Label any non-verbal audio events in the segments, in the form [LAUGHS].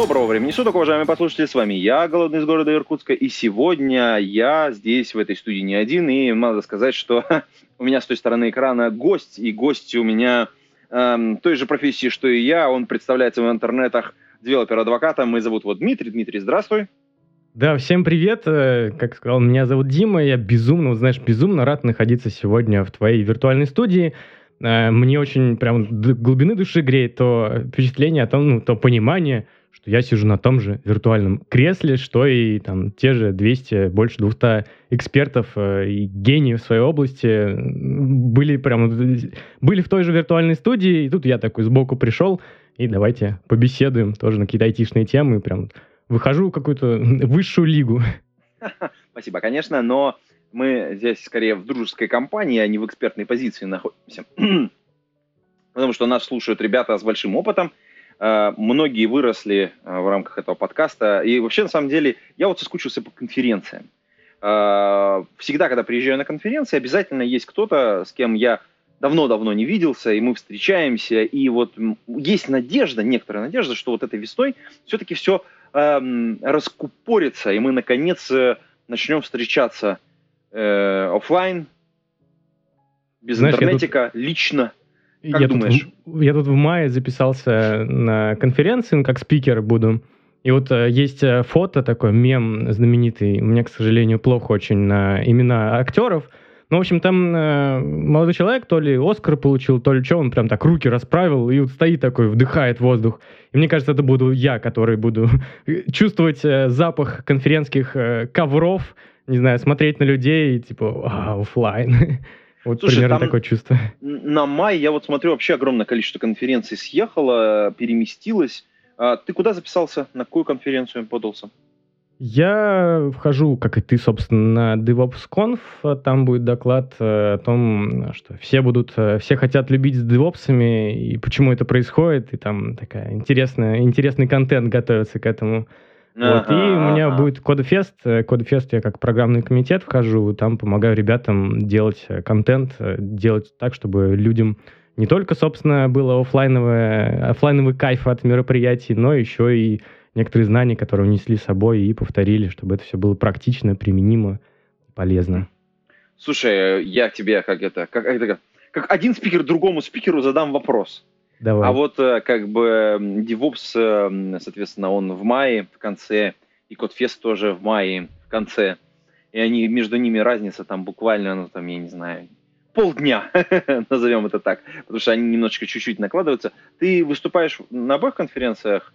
Доброго времени суток, уважаемые послушатели, с вами я, Голодный из города Иркутска, и сегодня я здесь, в этой студии не один, и надо сказать, что [LAUGHS] у меня с той стороны экрана гость, и гость у меня эм, той же профессии, что и я, он представляется в интернетах девелопер-адвокатом, и зовут вот Дмитрий. Дмитрий, здравствуй. Да, всем привет. Э, Как сказал, меня зовут Дима. Я безумно, знаешь, безумно рад находиться сегодня в твоей виртуальной студии. Э, Мне очень прям до глубины души греет то впечатление о том, ну, то понимание, что я сижу на том же виртуальном кресле, что и там те же 200, больше 200 экспертов э, и гениев в своей области э, были прям были в той же виртуальной студии, и тут я такой сбоку пришел, и давайте побеседуем тоже на какие-то айтишные темы, и прям выхожу в какую-то высшую лигу. [LAUGHS] Спасибо, конечно, но мы здесь скорее в дружеской компании, а не в экспертной позиции находимся. [CLEARS THROAT] Потому что нас слушают ребята с большим опытом, Э, Многие выросли э, в рамках этого подкаста. И вообще, на самом деле, я вот соскучился по конференциям. Э, Всегда, когда приезжаю на конференции, обязательно есть кто-то, с кем я давно-давно не виделся, и мы встречаемся, и вот есть надежда, некоторая надежда, что вот этой весной все-таки все эм, раскупорится, и мы, наконец, э, начнем встречаться э, оффлайн, без Знаешь, я тут- интернетика, лично. Как я думаешь? Тут, я тут в мае записался на конференции, ну, как спикер буду. И вот э, есть э, фото такой, мем знаменитый. У меня, к сожалению, плохо очень на имена актеров. Ну, в общем, там э, молодой человек то ли Оскар получил, то ли что, он прям так руки расправил и вот стоит такой, вдыхает воздух. И мне кажется, это буду я, который буду [LAUGHS] чувствовать э, запах конференских э, ковров, не знаю, смотреть на людей и типа, а, оффлайн. [LAUGHS] Вот Слушай, примерно там- такое чувство. На май я вот смотрю, вообще огромное количество конференций съехало, переместилось. А Ты куда записался? На какую конференцию подался? Я вхожу, как и ты, собственно, на DevOps.conf. Там будет доклад э, о том, что все будут, э, все хотят любить с DevOps'ами и почему это происходит. И там такая интересная, интересный контент готовится к этому. Вот. И у меня будет Кодефест. Э, Кодефест я как программный комитет вхожу, там помогаю ребятам делать э, контент, э, делать так, чтобы людям не только, собственно, было оффлайновый кайф от мероприятий, но еще и некоторые знания, которые унесли с собой и повторили, чтобы это все было практично, применимо, полезно. Слушай, я тебе как это, как, это, как один спикер другому спикеру задам вопрос. Давай. А вот э, как бы DevOps, э, м, соответственно, он в мае в конце, и Кодфест тоже в мае в конце. И они между ними разница там буквально, ну там, я не знаю, полдня, [LAUGHS] назовем это так, потому что они немножечко чуть-чуть накладываются. Ты выступаешь на обоих конференциях,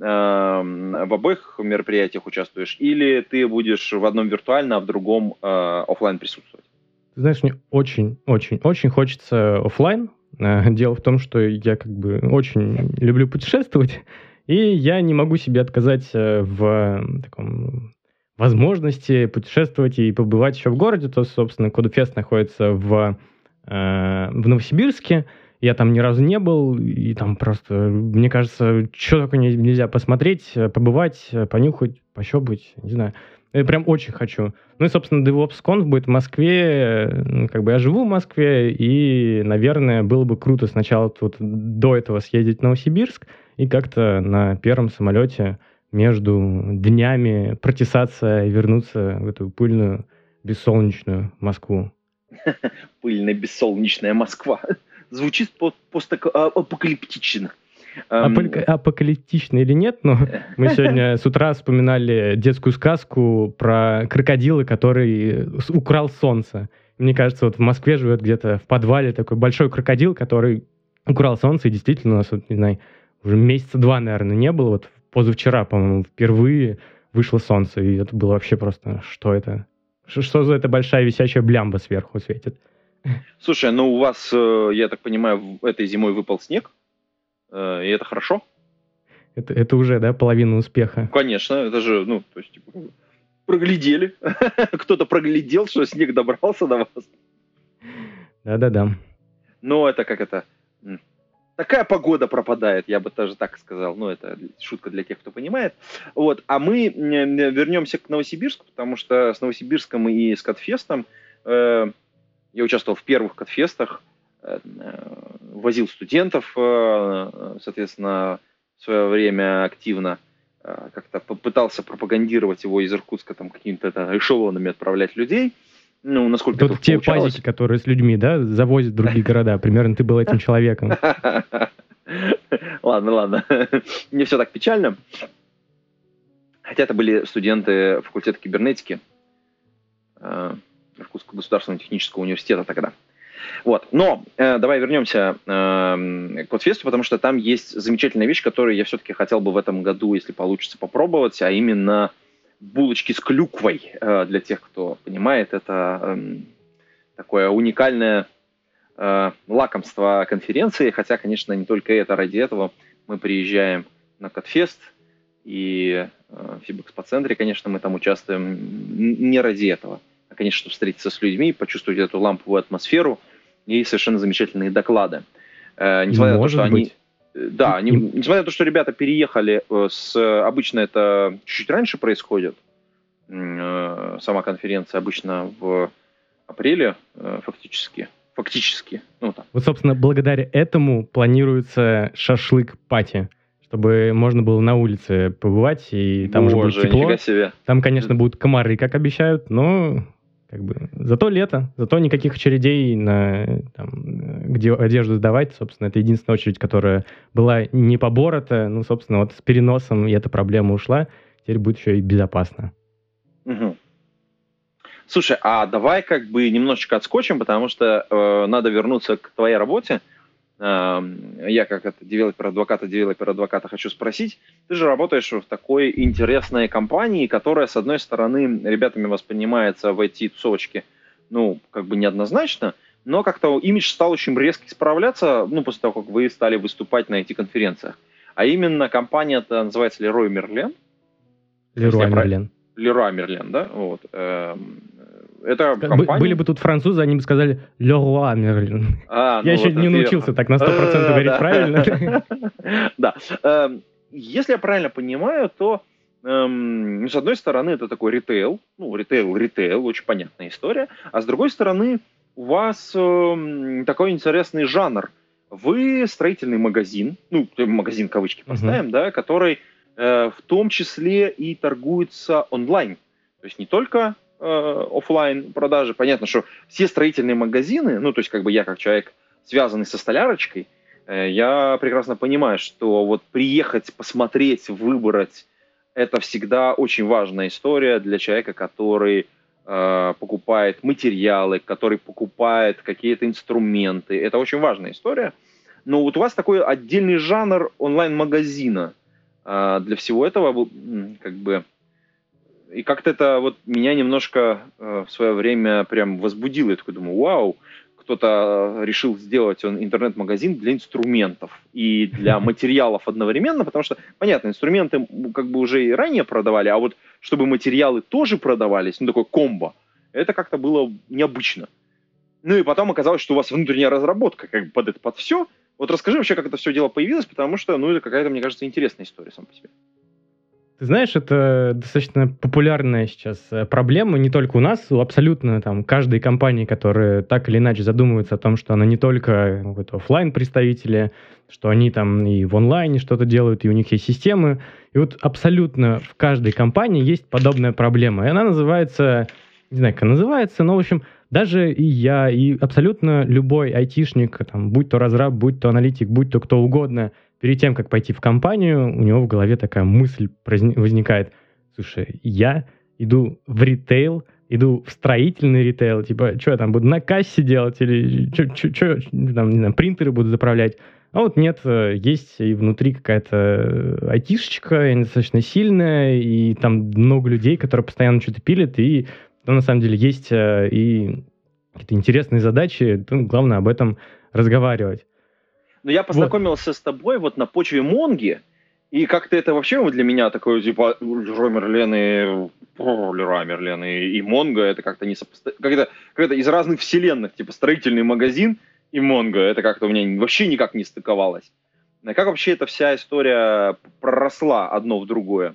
эм, в обоих мероприятиях участвуешь, или ты будешь в одном виртуально, а в другом э, офлайн присутствовать? Ты знаешь, мне очень-очень-очень хочется оффлайн. Э, Дело в том, что я как бы очень люблю путешествовать, и я не могу себе отказать э, в таком возможности путешествовать и побывать еще в городе. То, собственно, Кодефест находится в, э, в Новосибирске. Я там ни разу не был, и там просто, мне кажется, что только не- нельзя посмотреть, э, побывать, понюхать, пощупать, не знаю. Я прям очень хочу. Ну и, собственно, DevOps.conf будет в Москве. э, Как бы я живу в Москве, и, наверное, было бы круто сначала вот до этого съездить в Новосибирск и как-то на первом самолете между днями протесаться и вернуться в эту пыльную, бессолнечную Москву. [LAUGHS] Пыльная бессолнечная Москва. Звучит по- постапокалиптично. Эм, Апок- Апокалиптично или нет, но [LAUGHS] мы сегодня с утра вспоминали детскую сказку про крокодила, который украл солнце. Мне кажется, вот в Москве живет где-то в подвале такой большой крокодил, который украл солнце, и действительно у нас, вот, не знаю, уже месяца два, наверное, не было. Вот позавчера, по-моему, впервые вышло солнце, и это было вообще просто, что это? Что за эта большая висячая блямба сверху светит? Слушай, ну у вас, э, я так понимаю, этой зимой выпал снег, и это хорошо? Это, это уже, да, половина успеха. Конечно, это же, ну, то есть, типа, проглядели. [LAUGHS] Кто-то проглядел, что снег добрался до вас. Да-да-да. Но это как это... Такая погода пропадает, я бы даже так сказал. Ну, это шутка для тех, кто понимает. Вот. А мы вернемся к Новосибирску, потому что с Новосибирском и с Катфестом э, я участвовал в первых Катфестах, э, возил студентов, э, соответственно, в свое время активно э, как-то попытался пропагандировать его из Иркутска там какими-то эшелонами отправлять людей. Ну, насколько это те получалось. пазики, которые с людьми, да, завозят в другие города. Примерно ты был этим [LAUGHS] человеком. Ладно, ладно. Не все так печально. Хотя это были студенты факультета кибернетики Иркутского государственного технического университета тогда. Вот. Но э, давай вернемся э, к Кодфесту, потому что там есть замечательная вещь, которую я все-таки хотел бы в этом году, если получится, попробовать, а именно булочки с клюквой. Э, для тех, кто понимает, это э, такое уникальное э, лакомство конференции, хотя, конечно, не только это, ради этого мы приезжаем на Кодфест, и э, в Фибэкспоцентре, конечно, мы там участвуем не ради этого, а, конечно, чтобы встретиться с людьми, почувствовать эту ламповую атмосферу – и совершенно замечательные доклады. Э, несмотря Может на то, что быть. они... Э, да, они, несмотря на то, что ребята переехали э, с... Обычно это чуть раньше происходит. Сама конференция обычно в апреле фактически. Фактически. Ну, так. Вот, собственно, благодаря этому планируется шашлык-пати чтобы можно было на улице побывать, и там Боже, уже будет тепло. Себе. Там, конечно, будут комары, как обещают, но как бы, зато лето, зато никаких очередей, на, там, где одежду сдавать, собственно, это единственная очередь, которая была не поборота, ну, собственно, вот с переносом и эта проблема ушла, теперь будет еще и безопасно. Угу. Слушай, а давай как бы немножечко отскочим, потому что э, надо вернуться к твоей работе. Я как это девелопер адвоката, девелопер адвоката хочу спросить. Ты же работаешь в такой интересной компании, которая, с одной стороны, ребятами воспринимается в IT-тусовочке, ну, как бы неоднозначно, но как-то имидж стал очень резко исправляться, ну, после того, как вы стали выступать на этих конференциях. А именно компания-то называется Leroy Merlin. Leroy Merlin. Leroy Merlin, да? Вот. Это компания... Были бы тут французы, они бы сказали «Leroy Merlin». А, я ну еще вот не научился так на 100% а, говорить правильно. [LAUGHS] Да. Эм, если я правильно понимаю, то эм, с одной стороны это такой ритейл, ну, ритейл, ритейл, очень понятная история, а с другой стороны у вас эм, такой интересный жанр. Вы строительный магазин, ну, магазин кавычки поставим, да, который э, в том числе и торгуется онлайн. То есть не только э, офлайн продажи. Понятно, что все строительные магазины, ну, то есть как бы я как человек, связанный со столярочкой, э, я прекрасно понимаю, что вот приехать, посмотреть, выбрать, это всегда очень важная история для человека, который э, покупает материалы, который покупает какие-то инструменты. Это очень важная история. Но вот у вас такой отдельный жанр онлайн-магазина. Э, для всего этого как бы и как-то это вот меня немножко э, в свое время прям возбудило. Я такой думаю, вау, кто-то э, решил сделать он интернет-магазин для инструментов и для [LAUGHS] материалов одновременно, потому что, понятно, инструменты как бы уже и ранее продавали, а вот чтобы материалы тоже продавались, ну такой комбо, это как-то было необычно. Ну и потом оказалось, что у вас внутренняя разработка как бы под это, под все. Вот расскажи вообще, как это все дело появилось, потому что, ну, это какая-то, мне кажется, интересная история сам по себе. Ты знаешь, это достаточно популярная сейчас э, проблема не только у нас, у абсолютно там каждой компании, которая так или иначе задумывается о том, что она не только вот, офлайн представители, что они там и в онлайне что-то делают, и у них есть системы. И вот абсолютно в каждой компании есть подобная проблема. И она называется, не знаю, как называется, но, в общем, даже и я, и абсолютно любой айтишник, там, будь то разраб, будь то аналитик, будь то кто угодно – перед тем, как пойти в компанию, у него в голове такая мысль возникает. Слушай, я иду в ритейл, иду в строительный ритейл, типа, что я там буду на кассе делать или что там, не знаю, принтеры буду заправлять. А вот нет, э, есть и внутри какая-то айтишечка, достаточно сильная, и там много людей, которые постоянно что-то пилят, и там на самом деле есть э, и какие-то интересные задачи, главное об этом разговаривать. Но я познакомился вот. с тобой вот на почве Монги, И как-то это вообще для меня такое, типа, Леруа Мерлен и... О, Леруа Мерлен и, Монго, это как-то не сопоставимо. Как-то, как из разных вселенных, типа, строительный магазин и Монго, это как-то у меня вообще никак не стыковалось. А как вообще эта вся история проросла одно в другое?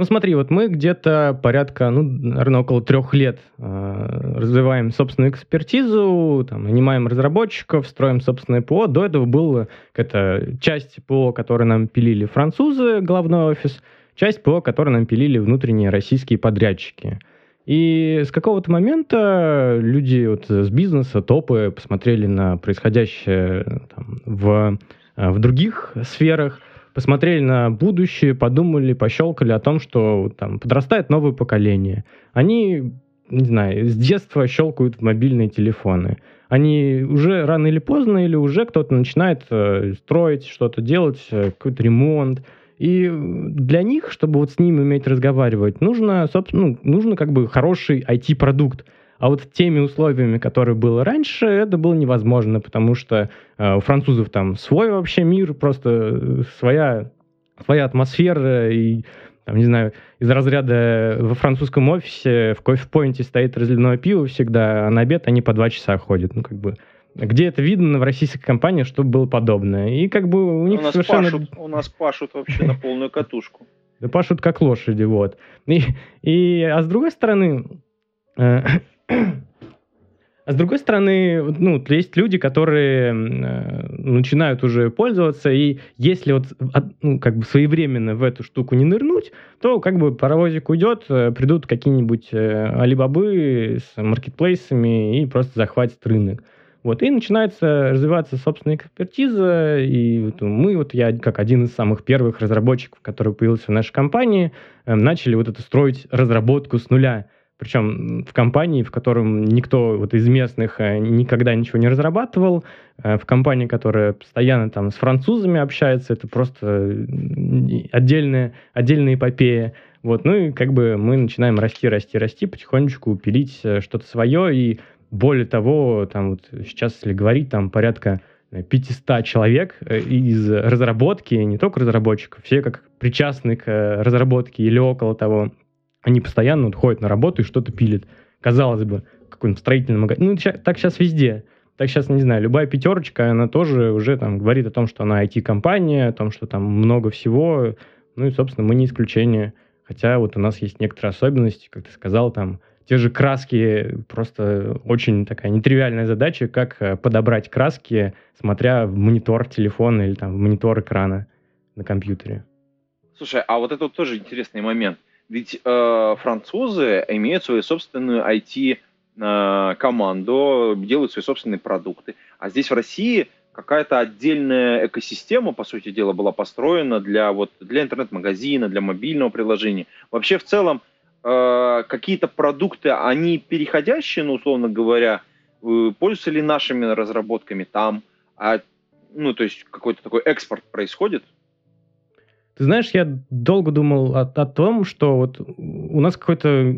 Ну смотри, вот мы где-то порядка, ну, наверное, около трех лет э, развиваем собственную экспертизу, там, нанимаем разработчиков, строим собственное ПО. До этого была это часть ПО, которую нам пилили французы, главный офис, часть ПО, которую нам пилили внутренние российские подрядчики. И с какого-то момента люди вот с бизнеса, топы, посмотрели на происходящее там, в, в других сферах – посмотрели на будущее, подумали, пощелкали о том, что там подрастает новое поколение. Они, не знаю, с детства щелкают в мобильные телефоны. Они уже рано или поздно, или уже кто-то начинает э, строить, что-то делать, э, какой-то ремонт. И для них, чтобы вот с ними уметь разговаривать, нужно, собственно, ну, нужно как бы хороший IT-продукт. А вот теми условиями, которые было раньше, это было невозможно, потому что э, у французов там свой вообще мир, просто э, своя, своя атмосфера и там, не знаю, из разряда во французском офисе в кофе-поинте стоит разливное пиво всегда, а на обед они по два часа ходят. Ну, как бы, где это видно в российской компании, чтобы было подобное. И как бы у них у нас совершенно... Пашут, у нас пашут вообще на полную катушку. [LAUGHS] Да пашут как лошади, вот. И, и, а с другой стороны, э, а с другой стороны, ну, есть люди, которые э, начинают уже пользоваться, и если вот ну, как бы своевременно в эту штуку не нырнуть, то как бы паровозик уйдет, э, придут какие-нибудь э, алибабы с маркетплейсами и просто захватят рынок. Вот, и начинается развиваться собственная экспертиза, и вот мы, вот я как один из самых первых разработчиков, который появился в нашей компании, начали вот это строить разработку с нуля – причем в компании, в котором никто вот из местных э, никогда ничего не разрабатывал, э, в компании, которая постоянно там с французами общается, это просто отдельная, отдельная эпопея. Вот, ну и как бы мы начинаем расти, расти, расти, потихонечку пилить э, что-то свое, и более того, там вот сейчас, если говорить, там порядка 500 человек из разработки, не только разработчиков, все как причастны к разработке или около того, они постоянно вот ходят на работу и что-то пилят. Казалось бы, какой-нибудь строительный магазин. Ну, так сейчас везде. Так сейчас, не знаю, любая пятерочка, она тоже уже там говорит о том, что она IT-компания, о том, что там много всего. Ну и, собственно, мы не исключение. Хотя вот у нас есть некоторые особенности, как ты сказал, там те же краски, просто очень такая нетривиальная задача, как э, подобрать краски, смотря в монитор телефона или там в монитор экрана на компьютере. Слушай, а вот это вот тоже интересный момент – ведь э, французы имеют свою собственную IT-команду, э, делают свои собственные продукты. А здесь в России какая-то отдельная экосистема, по сути дела, была построена для, вот, для интернет-магазина, для мобильного приложения. Вообще, в целом, э, какие-то продукты, они переходящие, ну, условно говоря, э, пользуются ли нашими разработками там, а, ну, то есть какой-то такой экспорт происходит? Ты знаешь, я долго думал о, о том, что вот у нас какой-то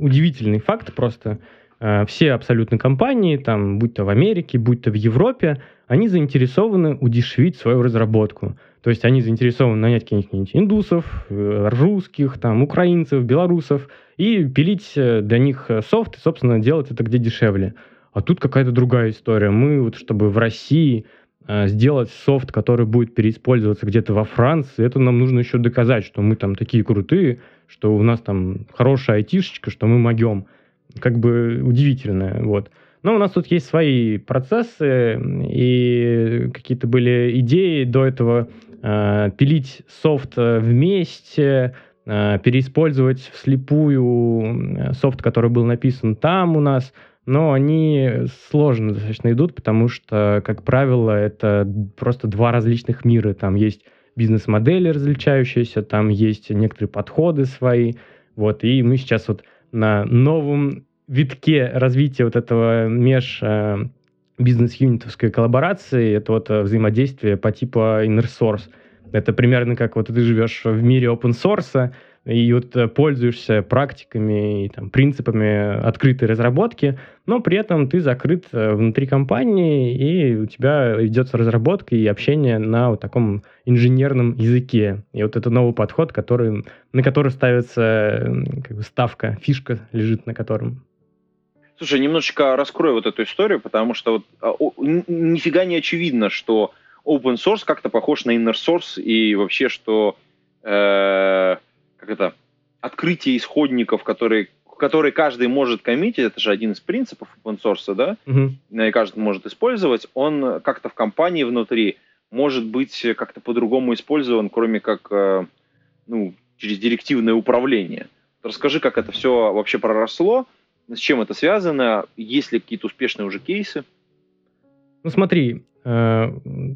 удивительный факт просто. Э, все абсолютно компании, там, будь то в Америке, будь то в Европе, они заинтересованы удешевить свою разработку. То есть они заинтересованы нанять каких-нибудь индусов, э, русских, там, украинцев, белорусов и пилить э, для них софт и, собственно, делать это где дешевле. А тут какая-то другая история. Мы вот, чтобы в России сделать софт, который будет переиспользоваться где-то во Франции, это нам нужно еще доказать, что мы там такие крутые, что у нас там хорошая айтишечка, что мы могем. Как бы удивительно, вот. Но у нас тут есть свои процессы, и какие-то были идеи до этого э, пилить софт э, вместе, э, переиспользовать вслепую э, софт, который был написан там у нас – но они сложно достаточно идут, потому что, как правило, это просто два различных мира. Там есть бизнес-модели различающиеся, там есть некоторые подходы свои. Вот, и мы сейчас вот на новом витке развития вот этого меж э, бизнес-юнитовской коллаборации, это вот э, взаимодействие по типу inner source. Это примерно как вот ты живешь в мире open source, и вот э, пользуешься практиками и там, принципами открытой разработки, но при этом ты закрыт э, внутри компании, и у тебя идет разработка и общение на вот таком инженерном языке. И вот это новый подход, который, на который ставится как бы ставка, фишка лежит на котором. Слушай, немножечко раскрою вот эту историю, потому что вот, а, нифига не очевидно, что open source как-то похож на inner source, и вообще, что э, как это, открытие исходников, которые, которые каждый может коммитить, это же один из принципов open source, да, угу. и каждый может использовать, он как-то в компании внутри может быть как-то по-другому использован, кроме как э, ну, через директивное управление. Расскажи, как это все вообще проросло, с чем это связано, есть ли какие-то успешные уже кейсы? Ну смотри, э,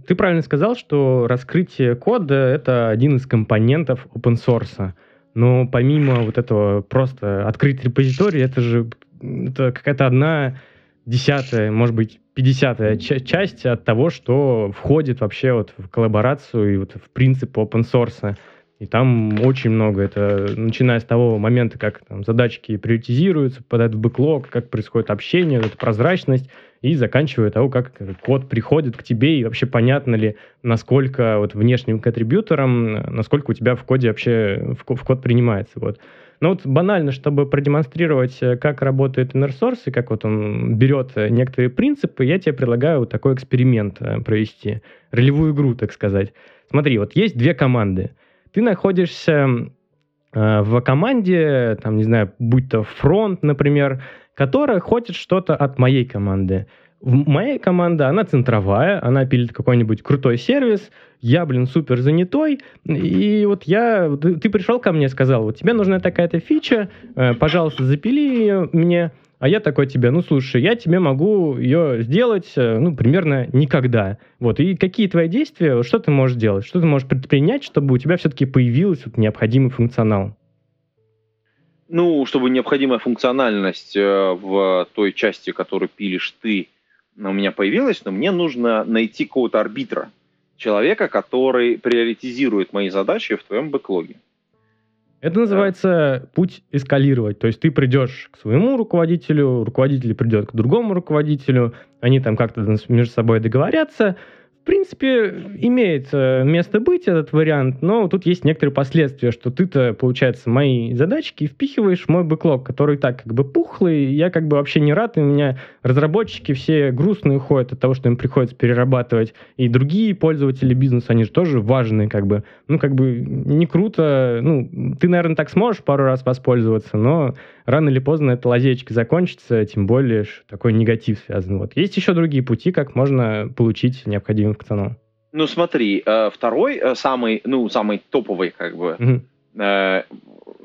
ты правильно сказал, что раскрытие кода — это один из компонентов open source. Но помимо вот этого просто открыть репозиторий, это же это какая-то одна десятая, может быть, пятьдесятая часть от того, что входит вообще вот в коллаборацию и вот в принцип open source. И там очень много. Это начиная с того момента, как там, задачки приоритизируются, попадают в бэклог, как происходит общение, это прозрачность, и заканчивая того, как код приходит к тебе, и вообще понятно ли, насколько вот внешним контрибьютором, насколько у тебя в коде вообще в, в код принимается. Вот. Но вот банально, чтобы продемонстрировать, как работает inner source и как вот он берет некоторые принципы, я тебе предлагаю вот такой эксперимент э, провести, ролевую игру, так сказать. Смотри, вот есть две команды – ты находишься э, в команде, там, не знаю, будь то фронт, например, которая хочет что-то от моей команды. В моей команде, она центровая, она пилит какой-нибудь крутой сервис, я, блин, супер занятой, и вот я, ты, пришел ко мне, сказал, вот тебе нужна такая-то фича, э, пожалуйста, запили ее мне, а я такой тебе, ну, слушай, я тебе могу ее сделать, э, ну, примерно никогда. Вот, и какие твои действия, что ты можешь делать, что ты можешь предпринять, чтобы у тебя все-таки появился вот необходимый функционал? Ну, чтобы необходимая функциональность э, в той части, которую пилишь ты, у меня появилась, но мне нужно найти какого-то арбитра, человека, который приоритизирует мои задачи в твоем бэклоге. Это называется путь эскалировать. То есть ты придешь к своему руководителю, руководитель придет к другому руководителю, они там как-то между собой договорятся, в принципе, имеет место быть этот вариант, но тут есть некоторые последствия, что ты-то, получается, мои задачки впихиваешь в мой бэклог, который так как бы пухлый, я как бы вообще не рад, и у меня разработчики все грустные ходят от того, что им приходится перерабатывать, и другие пользователи бизнеса, они же тоже важные, как бы, ну, как бы не круто, ну, ты, наверное, так сможешь пару раз воспользоваться, но рано или поздно эта лазечка закончится, тем более такой негатив связан. Вот. Есть еще другие пути, как можно получить необходимый функционал. Ну смотри, э, второй, э, самый, ну, самый топовый, как бы, mm-hmm.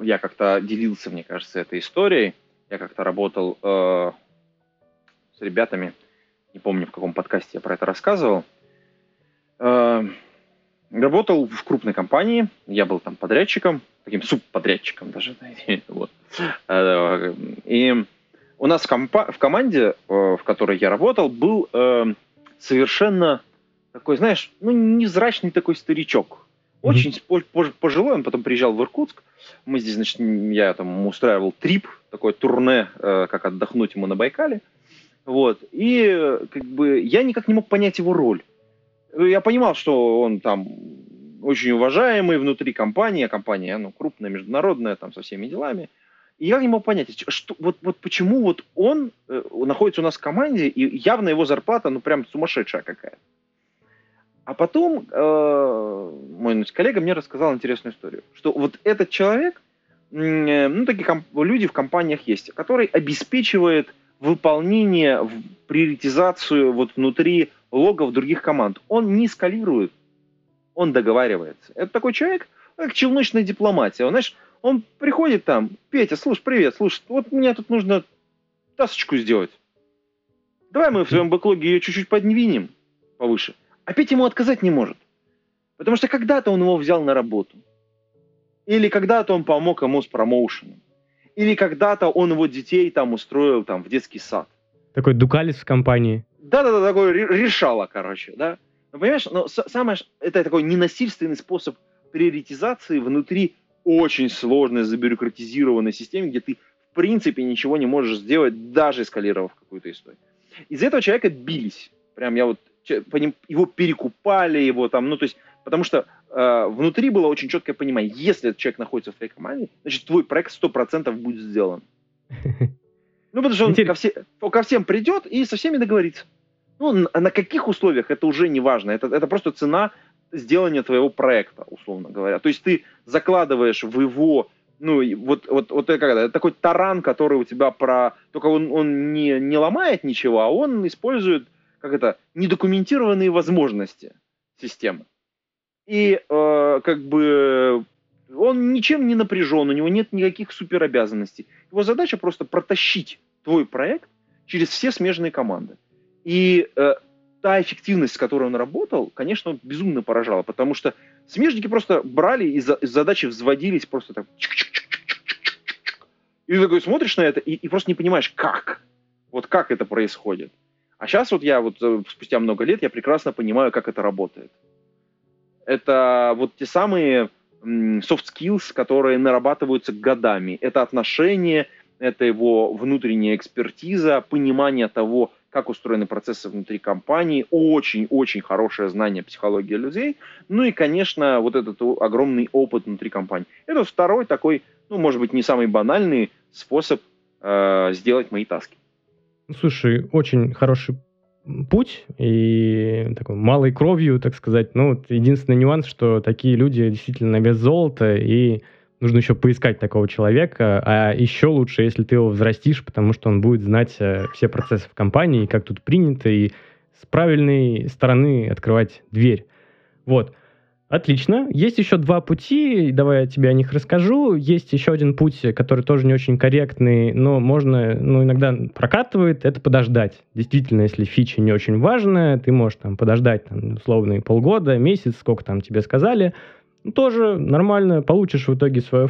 я как-то делился, мне кажется, этой историей. Я как-то работал с ребятами, не помню, в каком подкасте я про это рассказывал. Работал в крупной компании, я был там подрядчиком, таким субподрядчиком даже. [LAUGHS] Вот. Э, и у нас в, компа- в команде, э, в которой я работал, был э, совершенно такой, знаешь, ну, невзрачный такой старичок. Очень mm-hmm. пожилой, он потом приезжал в Иркутск. Мы здесь, значит, я там устраивал трип, такое турне, как отдохнуть ему на Байкале. Вот. И как бы я никак не мог понять его роль. Я понимал, что он там очень уважаемый внутри компании, а компания ну, крупная, международная, там со всеми делами. И я не мог понять, что, вот, вот почему вот он э, находится у нас в команде, и явно его зарплата, ну, прям сумасшедшая какая А потом э, мой ну, коллега мне рассказал интересную историю, что вот этот человек, э, ну, такие комп- люди в компаниях есть, который обеспечивает выполнение, приоритизацию вот внутри логов других команд. Он не скалирует он договаривается. Это такой человек, как челночная дипломатия. Он, знаешь, он приходит там, Петя, слушай, привет, слушай, вот мне тут нужно тасочку сделать. Давай мы в своем бэклоге ее чуть-чуть подвинем повыше. А Петя ему отказать не может. Потому что когда-то он его взял на работу. Или когда-то он помог ему с промоушеном. Или когда-то он его детей там устроил там в детский сад. Такой дукалис в компании. Да-да-да, такой решало, короче, да. Ну, понимаешь, но самое, это такой ненасильственный способ приоритизации внутри очень сложной, забюрократизированной системы, где ты в принципе ничего не можешь сделать, даже эскалировав какую-то историю. Из-за этого человека бились. Прям я вот его перекупали, его там, ну то есть, потому что э, внутри было очень четкое понимание, если этот человек находится в твоей команде, значит твой проект 100% будет сделан. [LAUGHS] Ну, потому что он ко, все, ко всем придет и со всеми договорится. Ну, на, на каких условиях, это уже не важно. Это, это просто цена сделания твоего проекта, условно говоря. То есть ты закладываешь в его, ну, вот, вот, вот это, это такой таран, который у тебя про... Только он, он не, не ломает ничего, а он использует, как это, недокументированные возможности системы. И э, как бы он ничем не напряжен, у него нет никаких суперобязанностей. Его задача просто протащить твой проект через все смежные команды. И э, та эффективность, с которой он работал, конечно, безумно поражала, потому что смежники просто брали и за, из задачи взводились просто так. И ты такой смотришь на это и, и просто не понимаешь, как. Вот как это происходит. А сейчас вот я вот э, спустя много лет я прекрасно понимаю, как это работает. Это вот те самые soft skills, которые нарабатываются годами. Это отношения, это его внутренняя экспертиза, понимание того, как устроены процессы внутри компании, очень-очень хорошее знание психологии людей, ну и, конечно, вот этот огромный опыт внутри компании. Это второй такой, ну, может быть, не самый банальный способ э, сделать мои таски. Слушай, очень хороший путь и такой малой кровью, так сказать. Ну, вот единственный нюанс, что такие люди действительно на вес золота, и нужно еще поискать такого человека, а еще лучше, если ты его взрастишь, потому что он будет знать э, все процессы в компании, как тут принято, и с правильной стороны открывать дверь. Вот. Отлично. Есть еще два пути, давай я тебе о них расскажу. Есть еще один путь, который тоже не очень корректный, но можно, ну, иногда прокатывает, это подождать. Действительно, если фича не очень важная, ты можешь там подождать, там, условно, полгода, месяц, сколько там тебе сказали, ну, тоже нормально, получишь в итоге свой,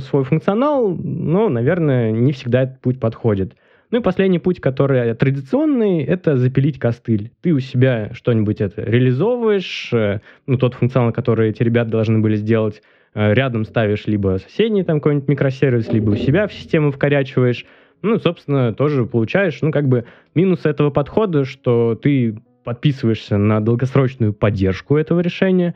свой функционал, но, наверное, не всегда этот путь подходит. Ну и последний путь, который традиционный, это запилить костыль. Ты у себя что-нибудь это реализовываешь, э, ну, тот функционал, который эти ребята должны были сделать, э, рядом ставишь либо соседний там какой-нибудь микросервис, либо у себя в систему вкорячиваешь. Ну, собственно, тоже получаешь, ну, как бы минус этого подхода, что ты подписываешься на долгосрочную поддержку этого решения,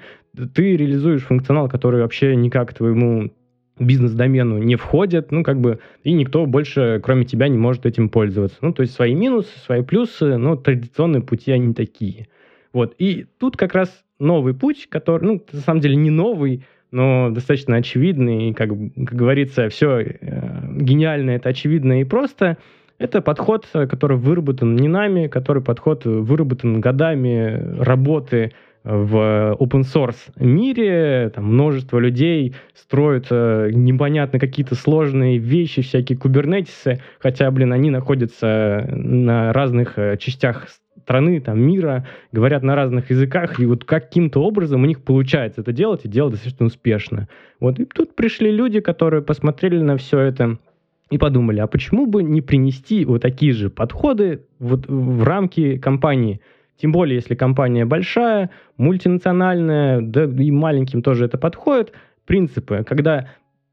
ты реализуешь функционал, который вообще никак твоему бизнес-домену не входит, ну, как бы, и никто больше, кроме тебя, не может этим пользоваться. Ну, то есть свои минусы, свои плюсы, но традиционные пути, они такие. Вот, и тут как раз новый путь, который, ну, на самом деле не новый, но достаточно очевидный, и, как, как говорится, все э, гениально, это очевидно и просто. Это подход, который выработан не нами, который подход выработан годами работы в open source мире там множество людей строят э, непонятно какие-то сложные вещи, всякие кубернетисы, хотя, блин, они находятся на разных э, частях страны, там, мира, говорят на разных языках, и вот каким-то образом у них получается это делать, и делать достаточно успешно. Вот, и тут пришли люди, которые посмотрели на все это и подумали, а почему бы не принести вот такие же подходы вот в рамки компании, тем более, если компания большая, мультинациональная, да и маленьким тоже это подходит. Принципы, когда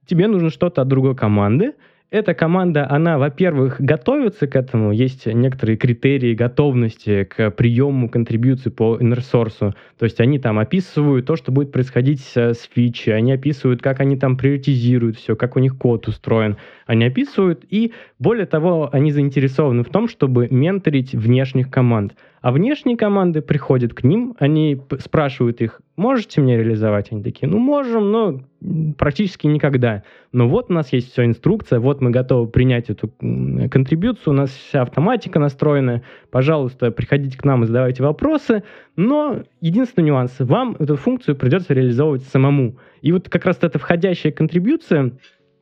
тебе нужно что-то от другой команды, эта команда, она, во-первых, готовится к этому, есть некоторые критерии готовности к приему контрибьюции по иннерсорсу, то есть они там описывают то, что будет происходить с фичи, они описывают, как они там приоритизируют все, как у них код устроен, они описывают, и более того, они заинтересованы в том, чтобы менторить внешних команд. А внешние команды приходят к ним, они спрашивают их, можете мне реализовать? Они такие, ну можем, но практически никогда. Но вот у нас есть вся инструкция, вот мы готовы принять эту контрибьюцию, у нас вся автоматика настроена, пожалуйста, приходите к нам и задавайте вопросы, но единственный нюанс, вам эту функцию придется реализовывать самому. И вот как раз эта входящая контрибьюция,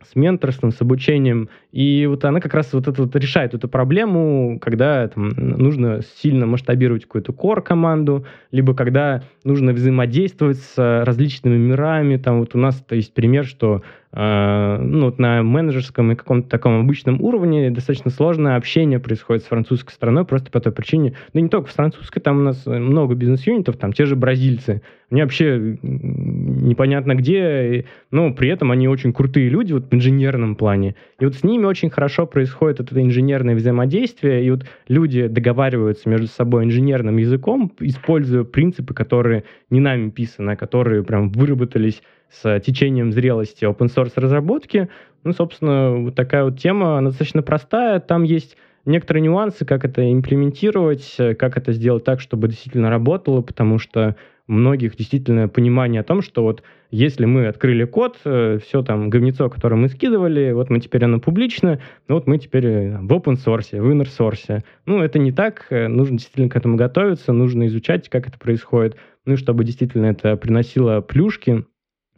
с менторством, с обучением. И вот она как раз вот это вот решает эту проблему, когда там, нужно сильно масштабировать какую-то core-команду, либо когда нужно взаимодействовать с различными мирами. Там вот у нас есть пример, что э, ну, на менеджерском и каком-то таком обычном уровне достаточно сложное общение происходит с французской стороной просто по той причине, ну, не только с французской, там у нас много бизнес-юнитов, там те же бразильцы, они вообще непонятно где, но при этом они очень крутые люди вот в инженерном плане. И вот с ними очень хорошо происходит это инженерное взаимодействие, и вот люди договариваются между собой инженерным языком, используя принципы, которые не нами писаны, а которые прям выработались с течением зрелости open source разработки. Ну, собственно, вот такая вот тема, она достаточно простая. Там есть некоторые нюансы, как это имплементировать, как это сделать так, чтобы действительно работало, потому что многих действительно понимание о том, что вот если мы открыли код, э, все там говнецо, которое мы скидывали, вот мы теперь оно публично, вот мы теперь э, в open source, в inner source. Ну, это не так, э, нужно действительно к этому готовиться, нужно изучать, как это происходит, ну, чтобы действительно это приносило плюшки,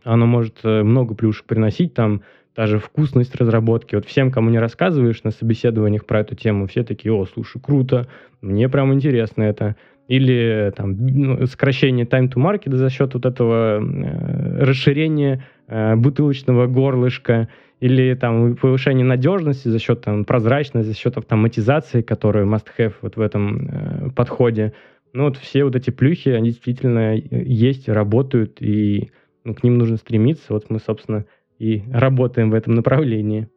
оно может много плюшек приносить, там даже вкусность разработки. Вот всем, кому не рассказываешь на собеседованиях про эту тему, все такие, о, слушай, круто, мне прям интересно это или там, ну, сокращение time to market за счет вот этого э, расширения э, бутылочного горлышка, или там повышение надежности за счет там, прозрачности, за счет автоматизации, которая must-have вот в этом э, подходе. Ну вот все вот эти плюхи, они действительно есть, работают, и ну, к ним нужно стремиться. Вот мы, собственно, и работаем в этом направлении.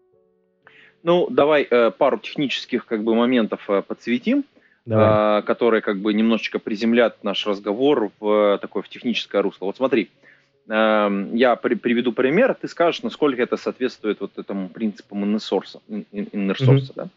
Ну, давай э, пару технических как бы моментов э, подсветим. Давай. которые как бы немножечко приземлят наш разговор в такое в техническое русло. Вот смотри, эм, я при, приведу пример, ты скажешь, насколько это соответствует вот этому принципу source mm-hmm. да?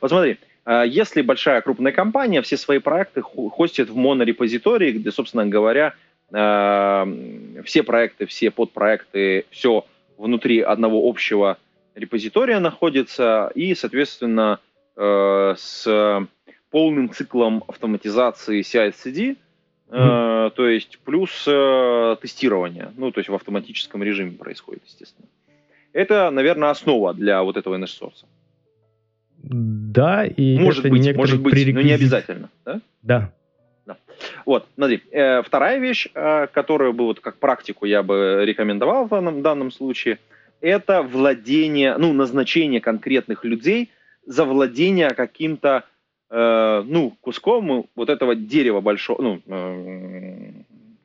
Вот смотри, э, если большая крупная компания все свои проекты хостит в монорепозитории, где, собственно говоря, эм, все проекты, все подпроекты, все внутри одного общего репозитория находится, и, соответственно, э, с полным циклом автоматизации CI-CD, mm-hmm. э, то есть плюс э, тестирование, ну, то есть в автоматическом режиме происходит, естественно. Это, наверное, основа для вот этого NS-сорса. Да, и может это быть, может быть, но не обязательно, да? Да. Вот, смотри, э, вторая вещь, э, которую бы вот как практику я бы рекомендовал в данном, данном случае, это владение, ну, назначение конкретных людей за владение каким-то э, ну, куском вот этого дерева большого, ну, э,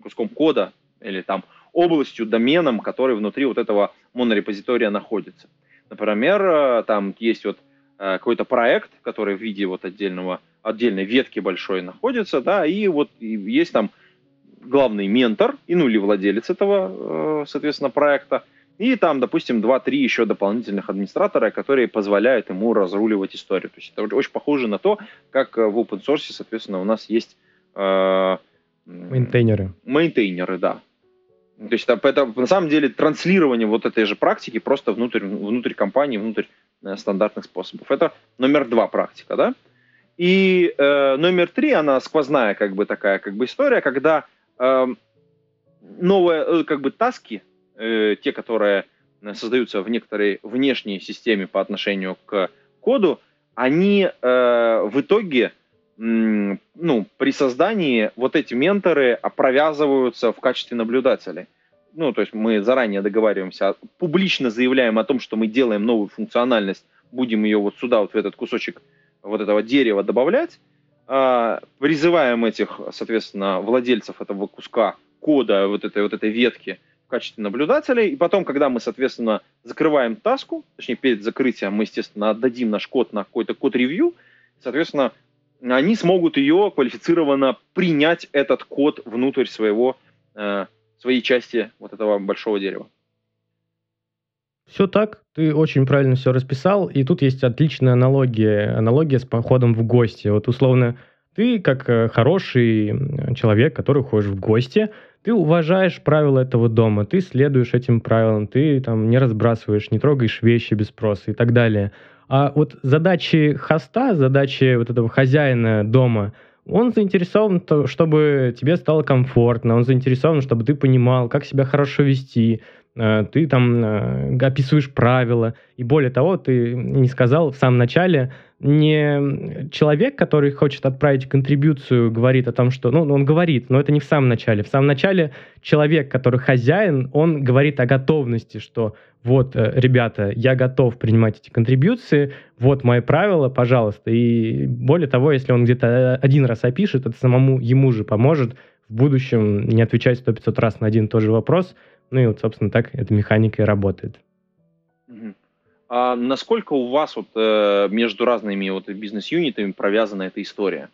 куском кода или там областью, доменом, который внутри вот этого монорепозитория находится. Например, э, там есть вот какой-то проект, который в виде вот отдельного, отдельной ветки большой находится, да, и вот есть там главный ментор, и, ну, или владелец этого, э, соответственно, проекта, и там, допустим, 2-3 еще дополнительных администратора, которые позволяют ему разруливать историю. То есть это очень похоже на то, как э, в open source, соответственно, у нас есть... Э, мейнтейнеры. Мейнтейнеры, да. То есть это, это на самом деле транслирование вот этой же практики просто внутрь, внутрь компании, внутрь э, стандартных способов. Это номер два практика, да? И э, номер три, она сквозная как бы такая как бы история, когда э, новые э, как бы таски, э, те, которые э, создаются в некоторой внешней системе по отношению к коду, они э, в итоге ну, при создании вот эти менторы провязываются в качестве наблюдателей. Ну, то есть мы заранее договариваемся, публично заявляем о том, что мы делаем новую функциональность, будем ее вот сюда, вот в этот кусочек вот этого дерева добавлять, э, призываем этих, соответственно, владельцев этого куска кода, вот этой, вот этой ветки, в качестве наблюдателей. И потом, когда мы, соответственно, закрываем таску, точнее, перед закрытием мы, естественно, отдадим наш код на какой-то код-ревью, соответственно, они смогут ее квалифицированно принять этот код внутрь своего, э, своей части вот этого большого дерева. Все так, ты очень правильно все расписал, и тут есть отличная аналогия, аналогия с походом в гости. Вот условно, ты как э, хороший человек, который ходишь в гости, ты уважаешь правила этого дома, ты следуешь этим правилам, ты там не разбрасываешь, не трогаешь вещи без спроса и так далее. А вот задачи хоста, задачи вот этого хозяина дома, он заинтересован, чтобы тебе стало комфортно, он заинтересован, чтобы ты понимал, как себя хорошо вести, э, ты там э, описываешь правила, и более того, ты не сказал в самом начале, не человек, который хочет отправить контрибуцию, говорит о том, что... Ну, он говорит, но это не в самом начале. В самом начале человек, который хозяин, он говорит о готовности, что вот, э, ребята, я готов принимать эти контрибуции, вот мои правила, пожалуйста. И более того, если он где-то один раз опишет, это самому ему же поможет в будущем не отвечать сто пятьсот раз на один и тот же вопрос. Ну и вот, собственно, так эта механика и работает. А насколько у вас вот э, между разными вот бизнес-юнитами провязана эта история?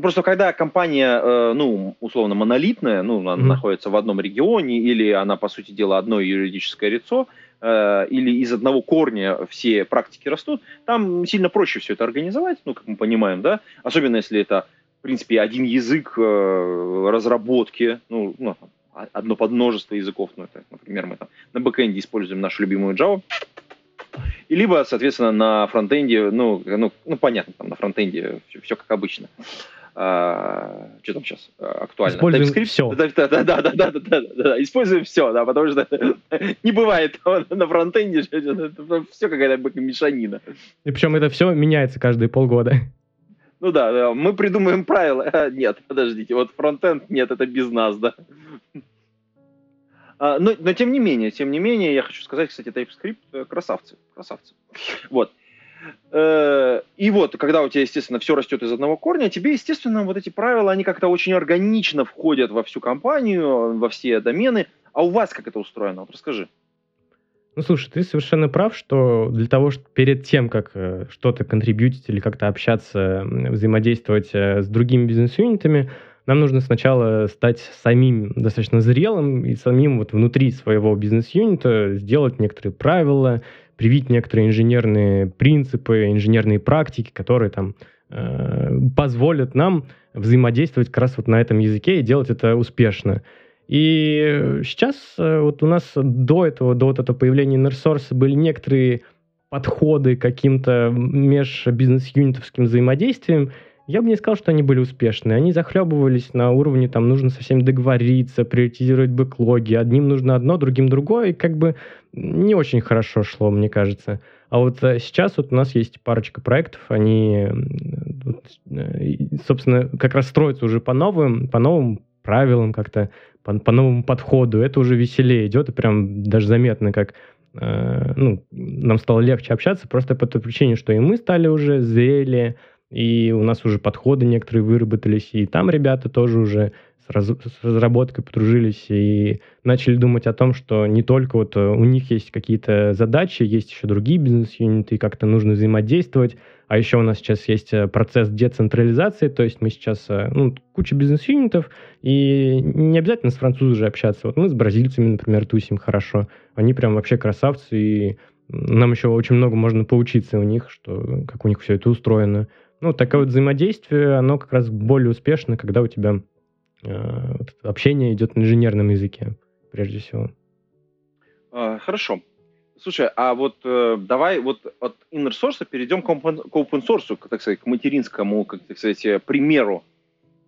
Просто когда компания, э, ну, условно, монолитная, ну, она mm-hmm. находится в одном регионе, или она, по сути дела, одно юридическое лицо, э, или из одного корня все практики растут, там сильно проще все это организовать, ну, как мы понимаем, да, особенно если это, в принципе, один язык разработки, ну, ну, одно подмножество языков, ну, это, например, мы там на бэкэнде используем нашу любимую Java, и либо, соответственно, на фронтенде, ну, ну, ну понятно, там на фронтенде все, все как обычно. А, что там сейчас а, актуально? Используем TypeScript? все. Да, да, да, да, да, да, да, да, да, используем все, да, потому что [LAUGHS] не бывает [LAUGHS] на фронтенде все какая-то мешанина. И причем это все меняется каждые полгода. Ну да, да, мы придумаем правила. [LAUGHS] Нет, подождите, вот фронтенд, нет, это без нас, да. А, но, но тем не менее, тем не менее, я хочу сказать, кстати, TypeScript э, красавцы, красавцы. [LAUGHS] Вот. Э, и вот, когда у тебя, естественно, все растет из одного корня, тебе, естественно, вот эти правила, они как-то очень органично входят во всю компанию, во все домены. А у вас как это устроено? Вот расскажи. Ну, слушай, ты совершенно прав, что для того, чтобы перед тем, как э, что-то контрибьютить или как-то общаться, взаимодействовать с другими бизнес-юнитами, нам нужно сначала стать самим достаточно зрелым и самим вот внутри своего бизнес-юнита сделать некоторые правила, привить некоторые инженерные принципы, инженерные практики, которые там э, позволят нам взаимодействовать как раз вот на этом языке и делать это успешно. И сейчас э, вот у нас до этого, до вот этого появления NerSource были некоторые подходы к каким-то межбизнес-юнитовским взаимодействиям, я бы не сказал, что они были успешны. Они захлебывались на уровне, там, нужно совсем договориться, приоритизировать бэклоги. Одним нужно одно, другим другое. И как бы не очень хорошо шло, мне кажется. А вот э, сейчас вот у нас есть парочка проектов, они, э, собственно, как раз строятся уже по новым, по новым правилам как-то, по, по новому подходу. Это уже веселее идет, и прям даже заметно, как э, ну, нам стало легче общаться, просто по той причине, что и мы стали уже зрелее, и у нас уже подходы некоторые выработались, и там ребята тоже уже с, раз, с разработкой подружились и начали думать о том, что не только вот э, у них есть какие-то задачи, есть еще другие бизнес-юниты, и как-то нужно взаимодействовать, а еще у нас сейчас есть э, процесс децентрализации, то есть мы сейчас, э, ну, куча бизнес-юнитов, и не обязательно с французами же общаться. Вот мы с бразильцами, например, тусим хорошо. Они прям вообще красавцы, и нам еще очень много можно поучиться у них, что, как у них все это устроено. Ну, такое вот взаимодействие, оно как раз более успешно, когда у тебя э, общение идет на инженерном языке, прежде всего. А, хорошо. Слушай, а вот э, давай вот от inner source перейдем к open source, так сказать, к материнскому, как так сказать, примеру.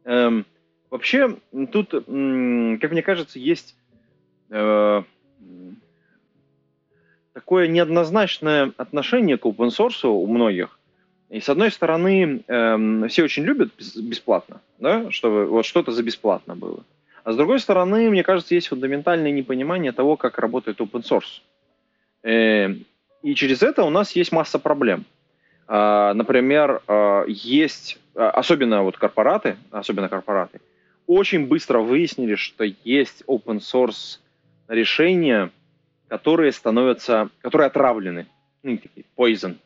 Эм, вообще, тут, как мне кажется, есть э, такое неоднозначное отношение к open source у многих. И с одной стороны, эм, все очень любят бесплатно, да, чтобы вот что-то за бесплатно было. А с другой стороны, мне кажется, есть фундаментальное непонимание того, как работает open source. Э, и через это у нас есть масса проблем. Э, например, э, есть, особенно вот корпораты, особенно корпораты, очень быстро выяснили, что есть open source решения, которые становятся, которые отравлены, ну, такие poison,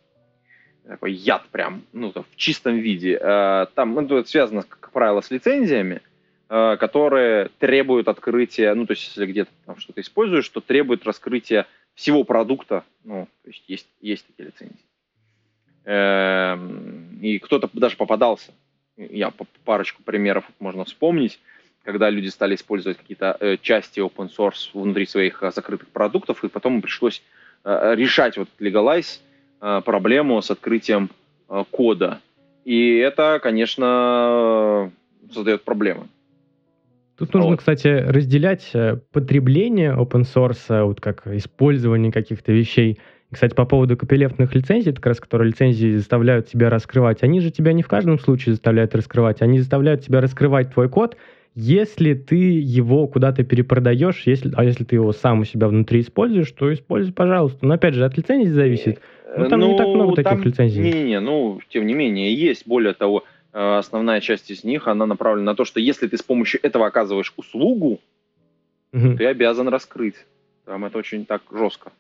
такой яд прям, ну, в чистом виде. Э, там, ну, это связано, как правило, с лицензиями, э, которые требуют открытия, ну, то есть, если где-то там что-то используешь, что требует раскрытия всего продукта, ну, то есть, есть, есть такие лицензии. Эм, и кто-то даже попадался, я парочку примеров можно вспомнить, когда люди стали использовать какие-то э, части open source внутри своих закрытых продуктов, и потом пришлось решать вот legalize, проблему с открытием э, кода. И это, конечно, создает проблемы. Тут нужно, вот. кстати, разделять э, потребление open source, вот как использование каких-то вещей. Кстати, по поводу копилевтных лицензий, как раз которые лицензии заставляют тебя раскрывать, они же тебя не в каждом случае заставляют раскрывать, они заставляют тебя раскрывать твой код, если ты его куда-то перепродаешь, если, а если ты его сам у себя внутри используешь, то используй, пожалуйста. Но опять же, от лицензии зависит. Ну, там ну, не так много там, таких лицензий. Не-не-не, ну, тем не менее, есть. Более того, э, основная часть из них, она направлена на то, что если ты с помощью этого оказываешь услугу, угу. ты обязан раскрыть. Там это очень так жестко.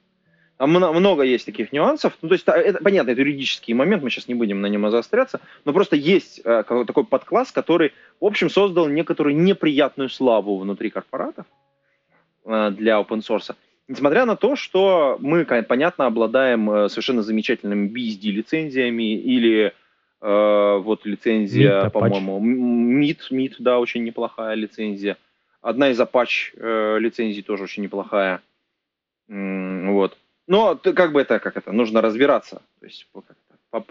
Много есть таких нюансов. Ну, то есть, это, понятно, это юридический момент, мы сейчас не будем на нем заостряться, но просто есть э, такой подкласс, который, в общем, создал некоторую неприятную славу внутри корпоратов э, для open source. Несмотря на то, что мы, понятно, обладаем э, совершенно замечательными BSD-лицензиями или э, вот лицензия, по-моему, MIT, MIT, да, очень неплохая лицензия. Одна из Apache э, лицензий тоже очень неплохая. Вот. Но ты, как бы это, как это, нужно разбираться. То есть,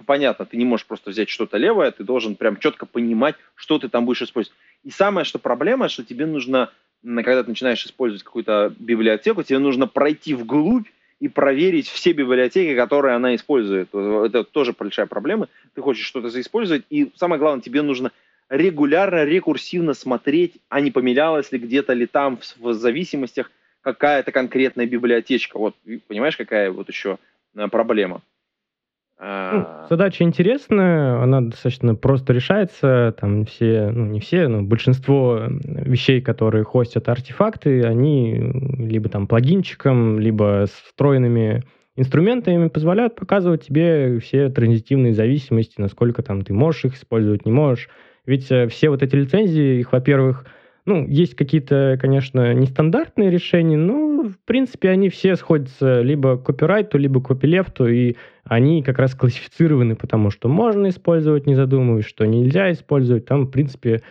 понятно, ты не можешь просто взять что-то левое, ты должен прям четко понимать, что ты там будешь использовать. И самое, что проблема, что тебе нужно, когда ты начинаешь использовать какую-то библиотеку, тебе нужно пройти вглубь и проверить все библиотеки, которые она использует. Это тоже большая проблема. Ты хочешь что-то заиспользовать, и самое главное, тебе нужно регулярно, рекурсивно смотреть, а не поменялось ли где-то ли там в зависимостях, какая-то конкретная библиотечка. Вот, понимаешь, какая вот еще э, проблема? Ну, задача интересная, она достаточно просто решается. Там все, ну не все, но большинство вещей, которые хостят артефакты, они либо там плагинчиком, либо с встроенными инструментами позволяют показывать тебе все транзитивные зависимости, насколько там ты можешь их использовать, не можешь. Ведь э, все вот эти лицензии, их, во-первых, ну, есть какие-то, конечно, нестандартные решения, но, в принципе, они все сходятся либо к копирайту, либо к копилефту, и они как раз классифицированы, потому что можно использовать, не задумываясь, что нельзя использовать. Там, в принципе,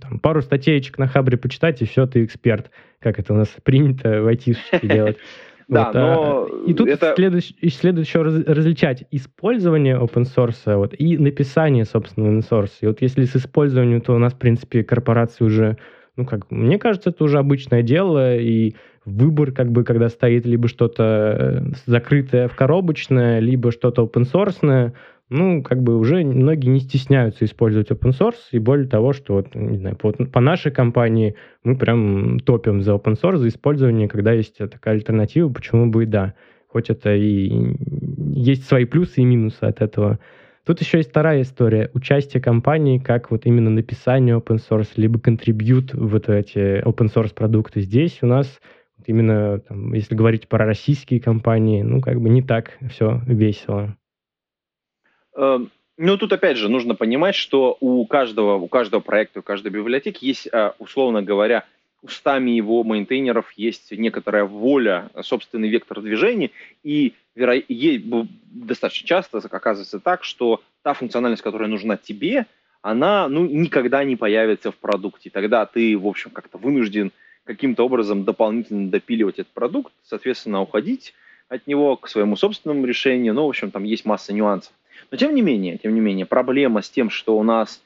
там, пару статейчек на Хабре почитать, и все, ты эксперт, как это у нас [LAUGHS] принято в айтишечке делать. [LAUGHS] Да, вот, а, но и тут это... следует, следует еще раз, различать использование open source вот, и написание, собственно, open source. И вот если с использованием, то у нас, в принципе, корпорации уже ну, как, мне кажется, это уже обычное дело, и выбор, как бы, когда стоит либо что-то э, закрытое в коробочное, либо что-то open source, ну, как бы уже многие не стесняются использовать open source, и более того, что вот, не знаю, по, по нашей компании мы прям топим за open source, за использование, когда есть такая альтернатива, почему бы и да. Хоть это и есть свои плюсы и минусы от этого. Тут еще есть вторая история. Участие компании как вот именно написание open source, либо контрибьют вот эти open source продукты. Здесь у нас именно, там, если говорить про российские компании, ну, как бы не так все весело. Эм, ну, тут опять же нужно понимать, что у каждого, у каждого проекта, у каждой библиотеки есть, э, условно говоря, устами его мейнтейнеров есть некоторая воля, собственный вектор движения, и веро... достаточно часто оказывается так, что та функциональность, которая нужна тебе, она ну, никогда не появится в продукте. Тогда ты, в общем, как-то вынужден каким-то образом дополнительно допиливать этот продукт, соответственно, уходить от него к своему собственному решению. Ну, в общем, там есть масса нюансов. Но тем не менее, тем не менее, проблема с тем, что у нас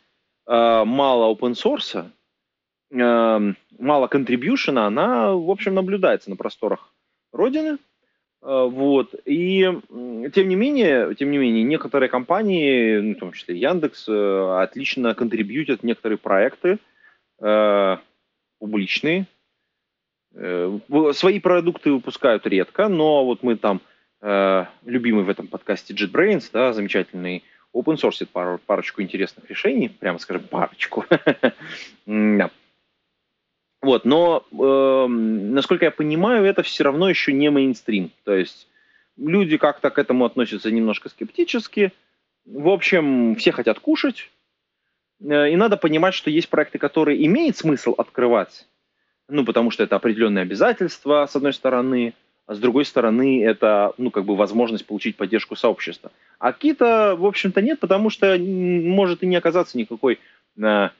э, мало open source, мало контрибьюшена, она, в общем, наблюдается на просторах Родины. Э, вот. И тем не менее, тем не менее, некоторые компании, ну, в том числе Яндекс, э, отлично контрибьютят некоторые проекты э, публичные. Э, свои продукты выпускают редко, но вот мы там любимый в этом подкасте JetBrains, да, замечательный open source пару, парочку интересных решений, прямо скажем, парочку. [LAUGHS] Вот, но, э, насколько я понимаю, это все равно еще не мейнстрим. То есть люди как-то к этому относятся немножко скептически. В общем, все хотят кушать. Э, и надо понимать, что есть проекты, которые имеет смысл открывать. Ну, потому что это определенные обязательства, с одной стороны, а с другой стороны, это, ну, как бы возможность получить поддержку сообщества. А какие-то, в общем-то, нет, потому что может и не оказаться никакой э,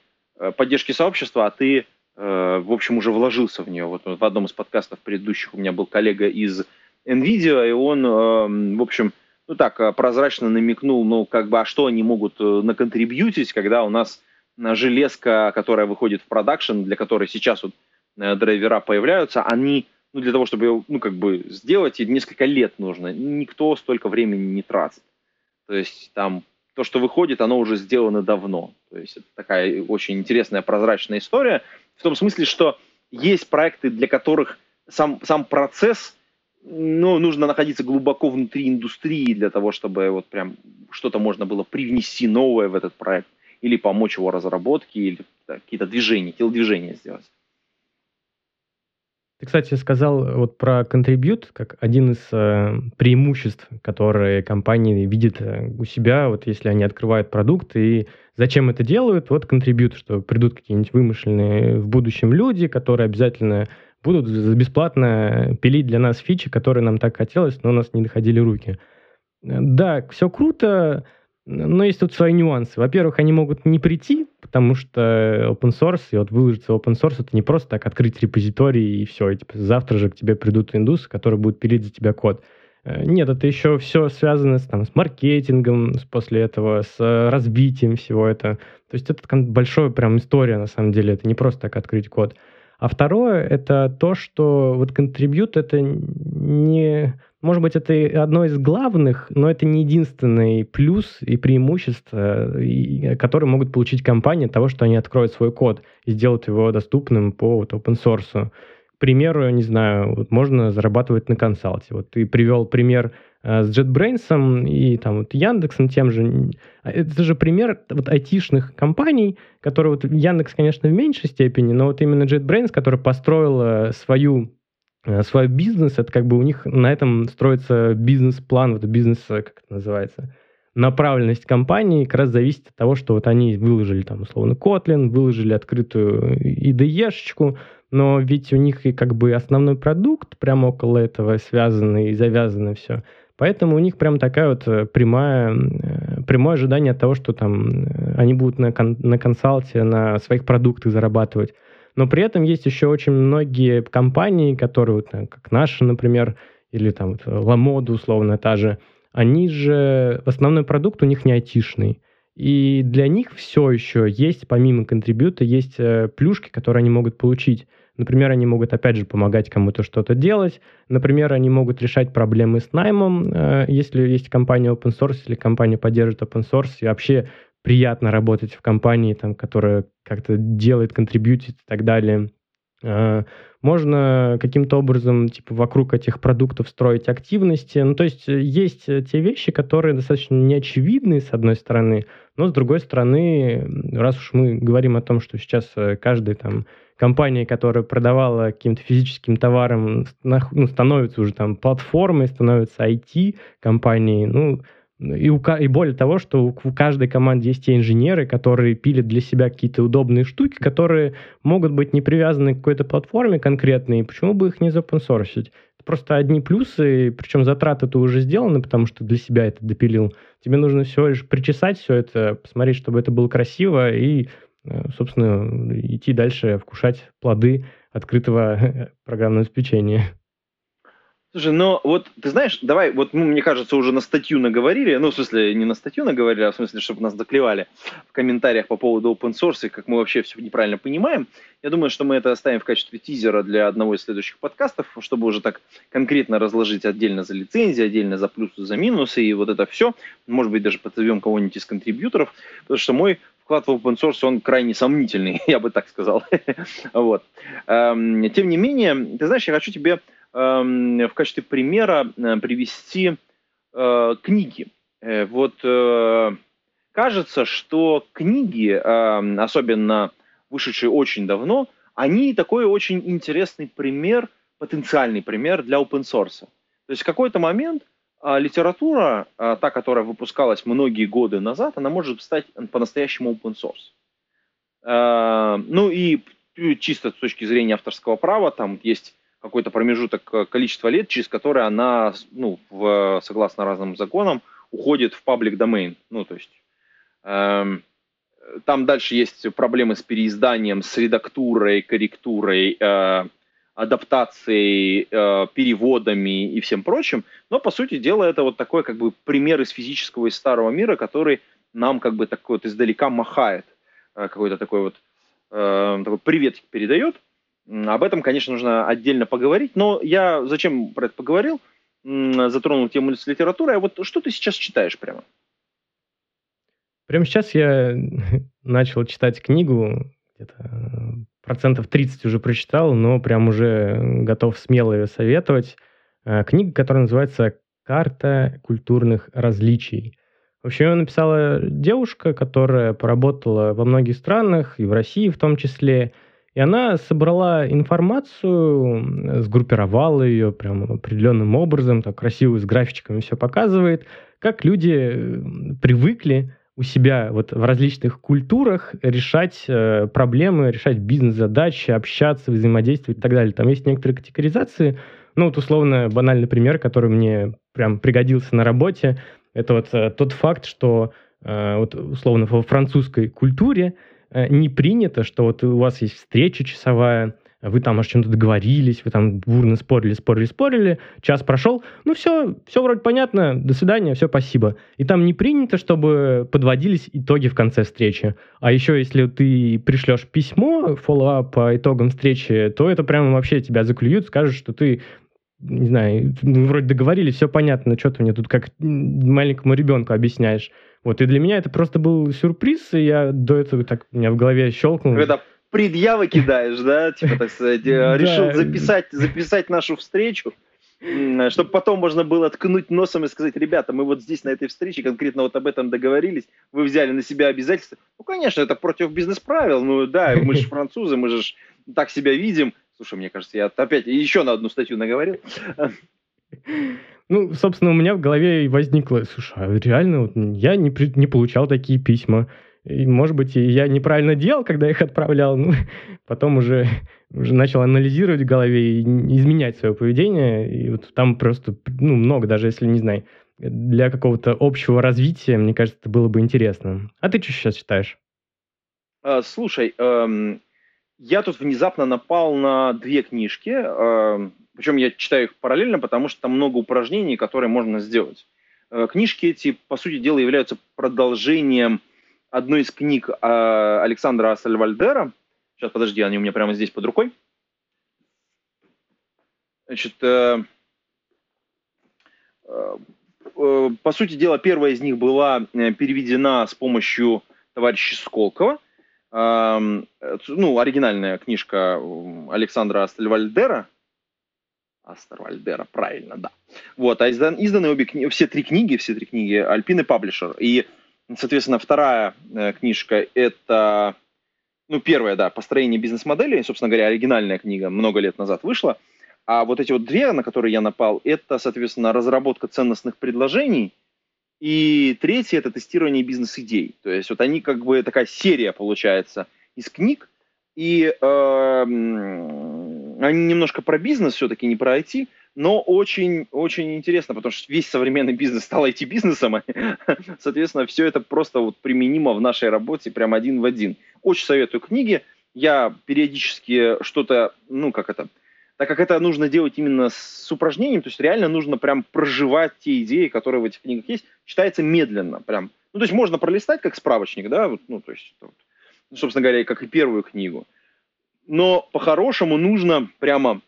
поддержки сообщества, а ты Э, в общем, уже вложился в нее. Вот в одном из подкастов предыдущих у меня был коллега из NVIDIA, и он, эм, в общем, ну так, э, прозрачно намекнул, ну, как бы, а что они могут э, наконтрибьютить, когда у нас железка, которая выходит в продакшн, для которой сейчас вот драйвера появляются, они, ну, для того, чтобы ну, как бы сделать, несколько лет нужно. Никто столько времени не тратит. То есть там то, что выходит, оно уже сделано давно. То есть это такая очень интересная прозрачная история. В том смысле, что есть проекты, для которых сам, сам процесс, ну, нужно находиться глубоко внутри индустрии для того, чтобы вот прям что-то можно было привнести новое в этот проект или помочь его разработке, или какие-то движения, телодвижения сделать. Ты, кстати, сказал вот про контрибьют как один из э, преимуществ, которые компании видят э, у себя, вот если они открывают продукт и зачем это делают, вот контрибьют, что придут какие-нибудь вымышленные в будущем люди, которые обязательно будут бесплатно пилить для нас фичи, которые нам так хотелось, но у нас не доходили руки. Да, все круто, но есть тут свои нюансы. Во-первых, они могут не прийти, потому что open source, и вот выложиться open source, это не просто так открыть репозиторий и все, и типа, завтра же к тебе придут индусы, которые будут пилить за тебя код. Э, нет, это еще все связано с, там, с маркетингом после этого, с развитием всего этого. То есть это большая прям история, на самом деле. Это не просто так открыть код. А второе, это то, что вот контрибьют это не может быть, это одно из главных, но это не единственный плюс и преимущество, которые могут получить компании от того, что они откроют свой код и сделают его доступным по вот, open source. К примеру, не знаю, вот можно зарабатывать на консалте. Вот ты привел пример с JetBrains и там вот Яндексом тем же. А это же пример вот айтишных компаний, которые вот Яндекс, конечно, в меньшей степени, но вот именно JetBrains, который построила свою Э, свой бизнес, это как бы у них на этом строится бизнес-план, вот бизнес, э, как это называется, направленность компании как раз зависит от того, что вот они выложили там условно Kotlin, выложили открытую IDE-шечку, но ведь у них и как бы основной продукт прямо около этого связанный и завязано все. Поэтому у них прям такая вот э, прямая, прямое ожидание от того, что там они будут на, кон, на консалте, на своих продуктах зарабатывать. Но при этом есть еще очень многие компании, которые, вот, как наши, например, или там вот, Ламода условно та же, они же, основной продукт у них не айтишный. И для них все еще есть, помимо контрибьюта, есть э, плюшки, которые они могут получить. Например, они могут, опять же, помогать кому-то что-то делать. Например, они могут решать проблемы с наймом, э, если есть компания open source или компания поддерживает open source, и вообще приятно работать в компании, там, которая как-то делает, контрибьютит и так далее. А, можно каким-то образом типа вокруг этих продуктов строить активности. Ну, то есть э, есть э, те вещи, которые достаточно неочевидны, с одной стороны, но с другой стороны, раз уж мы говорим о том, что сейчас э, каждая там компания, которая продавала каким-то физическим товаром, ну, становится уже там платформой, становится IT-компанией, ну, и, у, и более того, что у каждой команды есть те инженеры, которые пилят для себя какие-то удобные штуки, которые могут быть не привязаны к какой-то платформе конкретной, почему бы их не запонсорсить? Это просто одни плюсы, причем затраты-то уже сделаны, потому что для себя это допилил. Тебе нужно всего лишь причесать все это, посмотреть, чтобы это было красиво и, собственно, идти дальше, вкушать плоды открытого [LAUGHS] программного обеспечения. Слушай, ну вот ты знаешь, давай, вот мы, мне кажется, уже на статью наговорили, ну, в смысле, не на статью наговорили, а в смысле, чтобы нас доклевали в комментариях по поводу open source и как мы вообще все неправильно понимаем. Я думаю, что мы это оставим в качестве тизера для одного из следующих подкастов, чтобы уже так конкретно разложить отдельно за лицензии, отдельно за плюсы, за минусы и вот это все. Может быть, даже позовем кого-нибудь из контрибьюторов, потому что мой вклад в open source, он крайне сомнительный, [LAUGHS] я бы так сказал. [LAUGHS] вот. Эм, тем не менее, ты знаешь, я хочу тебе Эм, в качестве примера э, привести э, книги. Э, вот кажется, что книги, особенно вышедшие очень давно, они такой очень интересный пример, потенциальный пример для open source. То есть в какой-то момент литература, та, которая выпускалась многие годы назад, она может стать по-настоящему open source. Ну и чисто с точки зрения авторского права, там есть какой-то промежуток э, количества лет, через который она, ну, в, согласно разным законам, уходит в паблик domain. Ну, то есть эм, там дальше есть проблемы с переизданием, с редактурой, корректурой, э, адаптацией, э, переводами и всем прочим. Но, по сути дела, это вот такой как бы пример из физического, из старого мира, который нам как бы такой вот издалека махает. какой-то такой вот такой приветик передает. Об этом, конечно, нужно отдельно поговорить, но я зачем про это поговорил? Затронул тему с литературой. А вот что ты сейчас читаешь прямо? Прямо сейчас я [LAUGHS] начал читать книгу, где-то процентов 30 уже прочитал, но прям уже готов смело ее советовать. Э, книга, которая называется «Карта культурных различий». Вообще ее написала девушка, которая поработала во многих странах, и в России в том числе. И она собрала информацию, сгруппировала ее прям определенным образом, так красиво с графичками все показывает, как люди привыкли у себя вот в различных культурах решать э, проблемы, решать бизнес-задачи, общаться, взаимодействовать и так далее. Там есть некоторые категоризации. Ну, вот условно банальный пример, который мне прям пригодился на работе, это вот э, тот факт, что э, вот условно во французской культуре э, не принято, что вот у вас есть встреча часовая, вы там о чем-то договорились, вы там бурно спорили, спорили, спорили, час прошел, ну все, все вроде понятно, до свидания, все, спасибо. И там не принято, чтобы подводились итоги в конце встречи. А еще если ты пришлешь письмо, follow-up по итогам встречи, то это прямо вообще тебя заклюют, скажут, что ты не знаю, мы вроде договорились, все понятно, что ты мне тут как маленькому ребенку объясняешь. Вот, и для меня это просто был сюрприз, и я до этого так у меня в голове щелкнул. Когда предъявы кидаешь, да, типа, так сказать, э, решил записать, записать нашу встречу, чтобы потом можно было ткнуть носом и сказать, ребята, мы вот здесь на этой встрече конкретно вот об этом договорились, вы взяли на себя обязательства. Ну, конечно, это против бизнес-правил, ну да, [LAUGHS] мы же французы, мы же так себя видим. Слушай, мне кажется, я опять еще на одну статью наговорил. Ну, собственно, у меня в голове возникло, слушай, а реально вот я не, не получал такие письма. И, может быть, я неправильно делал, когда их отправлял. Ну, [LAUGHS] потом уже, уже начал анализировать в голове и изменять свое поведение. И вот там просто ну, много, даже если, не знаю, для какого-то общего развития, мне кажется, это было бы интересно. А ты что сейчас читаешь? А, слушай, эм, я тут внезапно напал на две книжки. Эм, причем я читаю их параллельно, потому что там много упражнений, которые можно сделать. Э, книжки эти, по сути дела, являются продолжением одну из книг э, Александра Сальвальдера. Сейчас, подожди, они у меня прямо здесь под рукой. Значит, э, э, э, по сути дела, первая из них была переведена с помощью товарища Сколково. Э, ну, оригинальная книжка Александра Астельвальдера. Астельвальдера, правильно, да. Вот, а издан, изданы обе все три книги, все три книги Альпины Паблишер. И Соответственно, вторая э, книжка – это, ну, первая, да, «Построение бизнес-модели». Собственно говоря, оригинальная книга много лет назад вышла. А вот эти вот две, на которые я напал, это, соответственно, разработка ценностных предложений. И третье – это тестирование бизнес-идей. То есть вот они как бы такая серия получается из книг. И э, они немножко про бизнес все-таки, не про IT – но очень-очень интересно, потому что весь современный бизнес стал IT-бизнесом, [LAUGHS] соответственно, все это просто вот применимо в нашей работе прям один в один. Очень советую книги, я периодически что-то, ну, как это, так как это нужно делать именно с упражнением, то есть реально нужно прям проживать те идеи, которые в этих книгах есть, читается медленно, прям. Ну, то есть можно пролистать как справочник, да, вот, ну, то есть, вот, собственно говоря, как и первую книгу. Но по-хорошему нужно прямо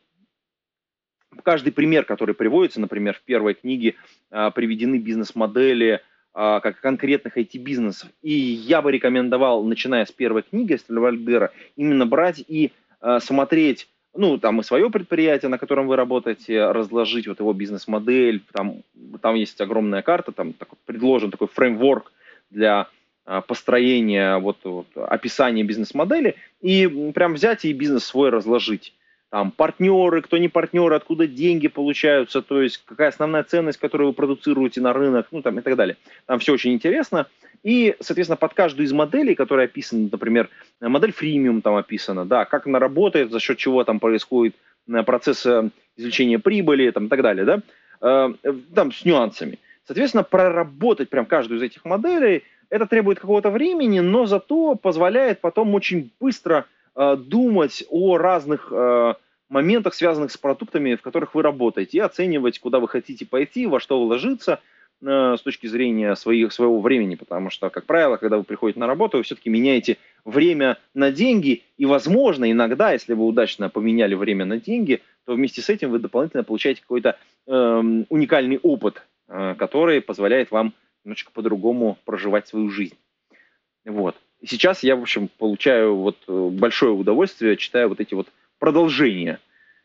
каждый пример, который приводится, например, в первой книге а, приведены бизнес-модели а, как конкретных IT-бизнесов. И я бы рекомендовал, начиная с первой книги Стальвальдера, именно брать и а, смотреть, ну, там и свое предприятие, на котором вы работаете, разложить вот его бизнес-модель, там, там есть огромная карта, там такой, предложен такой фреймворк для построения, вот, вот описания бизнес-модели, и прям взять и бизнес свой разложить там, партнеры, кто не партнеры, откуда деньги получаются, то есть какая основная ценность, которую вы продуцируете на рынок, ну там и так далее. Там все очень интересно. И, соответственно, под каждую из моделей, которые описаны, например, модель фримиум там описана, да, как она работает, за счет чего там происходит э, процесс э, извлечения прибыли там, и так далее, да, э, там с нюансами. Соответственно, проработать прям каждую из этих моделей, это требует какого-то времени, но зато позволяет потом очень быстро думать о разных моментах, связанных с продуктами, в которых вы работаете, и оценивать, куда вы хотите пойти, во что вложиться. с точки зрения своих, своего времени, потому что, как правило, когда вы приходите на работу, вы все-таки меняете время на деньги, и, возможно, иногда, если вы удачно поменяли время на деньги, то вместе с этим вы дополнительно получаете какой-то э, уникальный опыт, э, который позволяет вам немножечко по-другому проживать свою жизнь. Вот. И сейчас я, в общем, получаю вот э, большое удовольствие, читая вот эти вот продолжения.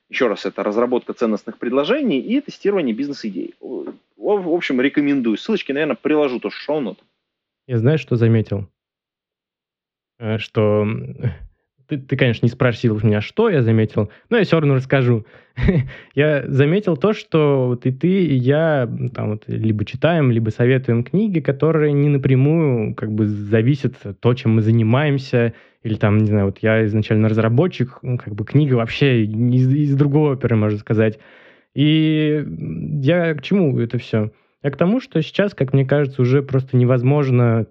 Еще раз, это разработка ценностных предложений и тестирование бизнес-идей. В общем, рекомендую. Ссылочки, наверное, приложу тоже шоу-нот. Я знаю, что заметил. Э, что ты, ты, конечно, не спросил меня, что я заметил, но я все равно расскажу. [LAUGHS] я заметил то, что вот и ты, и я там вот либо читаем, либо советуем книги, которые не напрямую как бы зависят то, чем мы занимаемся, или там, не знаю, вот я изначально разработчик, ну, как бы книга вообще из, из другого оперы, можно сказать. И я к чему это все? Я к тому, что сейчас, как мне кажется, уже просто невозможно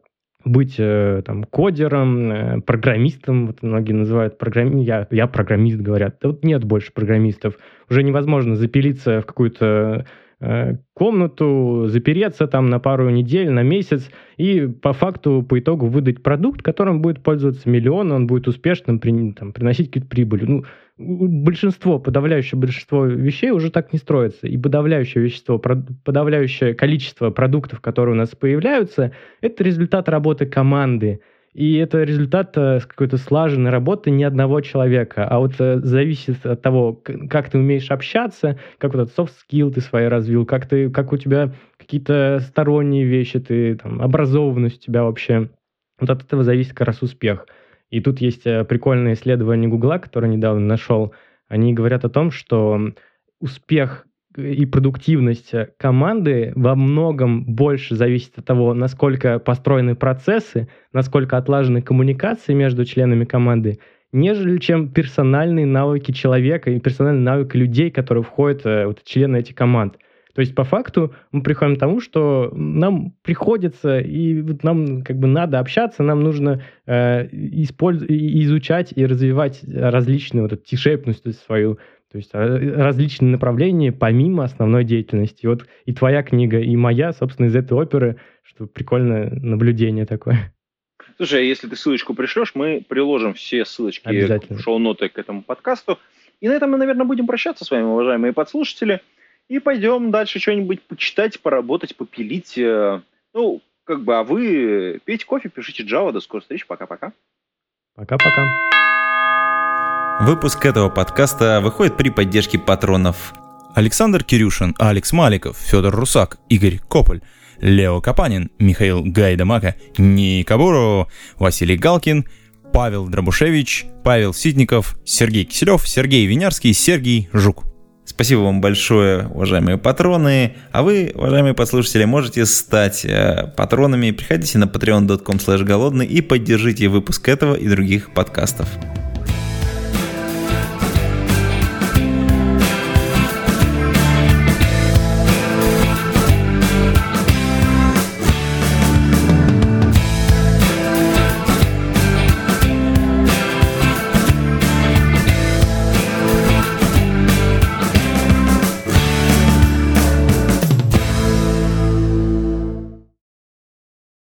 быть э, там кодером, э, программистом, вот многие называют программи... я, я программист, говорят. Да вот нет больше программистов. Уже невозможно запилиться в какую-то Э, комнату, запереться там на пару недель, на месяц, и по факту, по итогу выдать продукт, которым будет пользоваться миллион, он будет успешным, при, там, приносить какие-то прибыли. Ну, большинство, подавляющее большинство вещей уже так не строится. И подавляющее вещество, подавляющее количество продуктов, которые у нас появляются, это результат работы команды. И это результат э, какой-то слаженной работы не одного человека, а вот э, зависит от того, как ты умеешь общаться, как вот этот soft skill ты свои развил, как, ты, как у тебя какие-то сторонние вещи, ты, там, образованность у тебя вообще. Вот от этого зависит как раз успех. И тут есть э, прикольное исследование Гугла, которое недавно нашел. Они говорят о том, что успех и продуктивность команды во многом больше зависит от того, насколько построены процессы, насколько отлажены коммуникации между членами команды, нежели чем персональные навыки человека и персональные навыки людей, которые входят э, вот, члены этих команд. То есть по факту мы приходим к тому, что нам приходится и вот нам как бы надо общаться, нам нужно э, использ... изучать и развивать различные вот эту t-шейпность свою, то есть э, различные направления помимо основной деятельности. И вот и твоя книга, и моя, собственно, из этой оперы, что прикольное наблюдение такое. Слушай, а если ты ссылочку пришлешь, мы приложим все ссылочки в шоу-ноты к этому подкасту. И на этом мы, наверное, будем прощаться с вами, уважаемые подслушатели. И пойдем дальше что-нибудь почитать, поработать, попилить. Э, ну, как бы, а вы пейте кофе, пишите Java. До скорой встречи. Пока-пока. Пока-пока. Выпуск этого подкаста выходит при поддержке патронов. Александр Кирюшин, Алекс Маликов, Федор Русак, Игорь Кополь, Лео Капанин, Михаил Гайдамака, Ника Буру, Василий Галкин, Павел Дробушевич, Павел Ситников, Сергей Киселев, Сергей Винярский, Сергей Жук. Спасибо вам большое, уважаемые патроны. А вы, уважаемые послушатели, можете стать э, патронами. Приходите на patreon.com голодный и поддержите выпуск этого и других подкастов.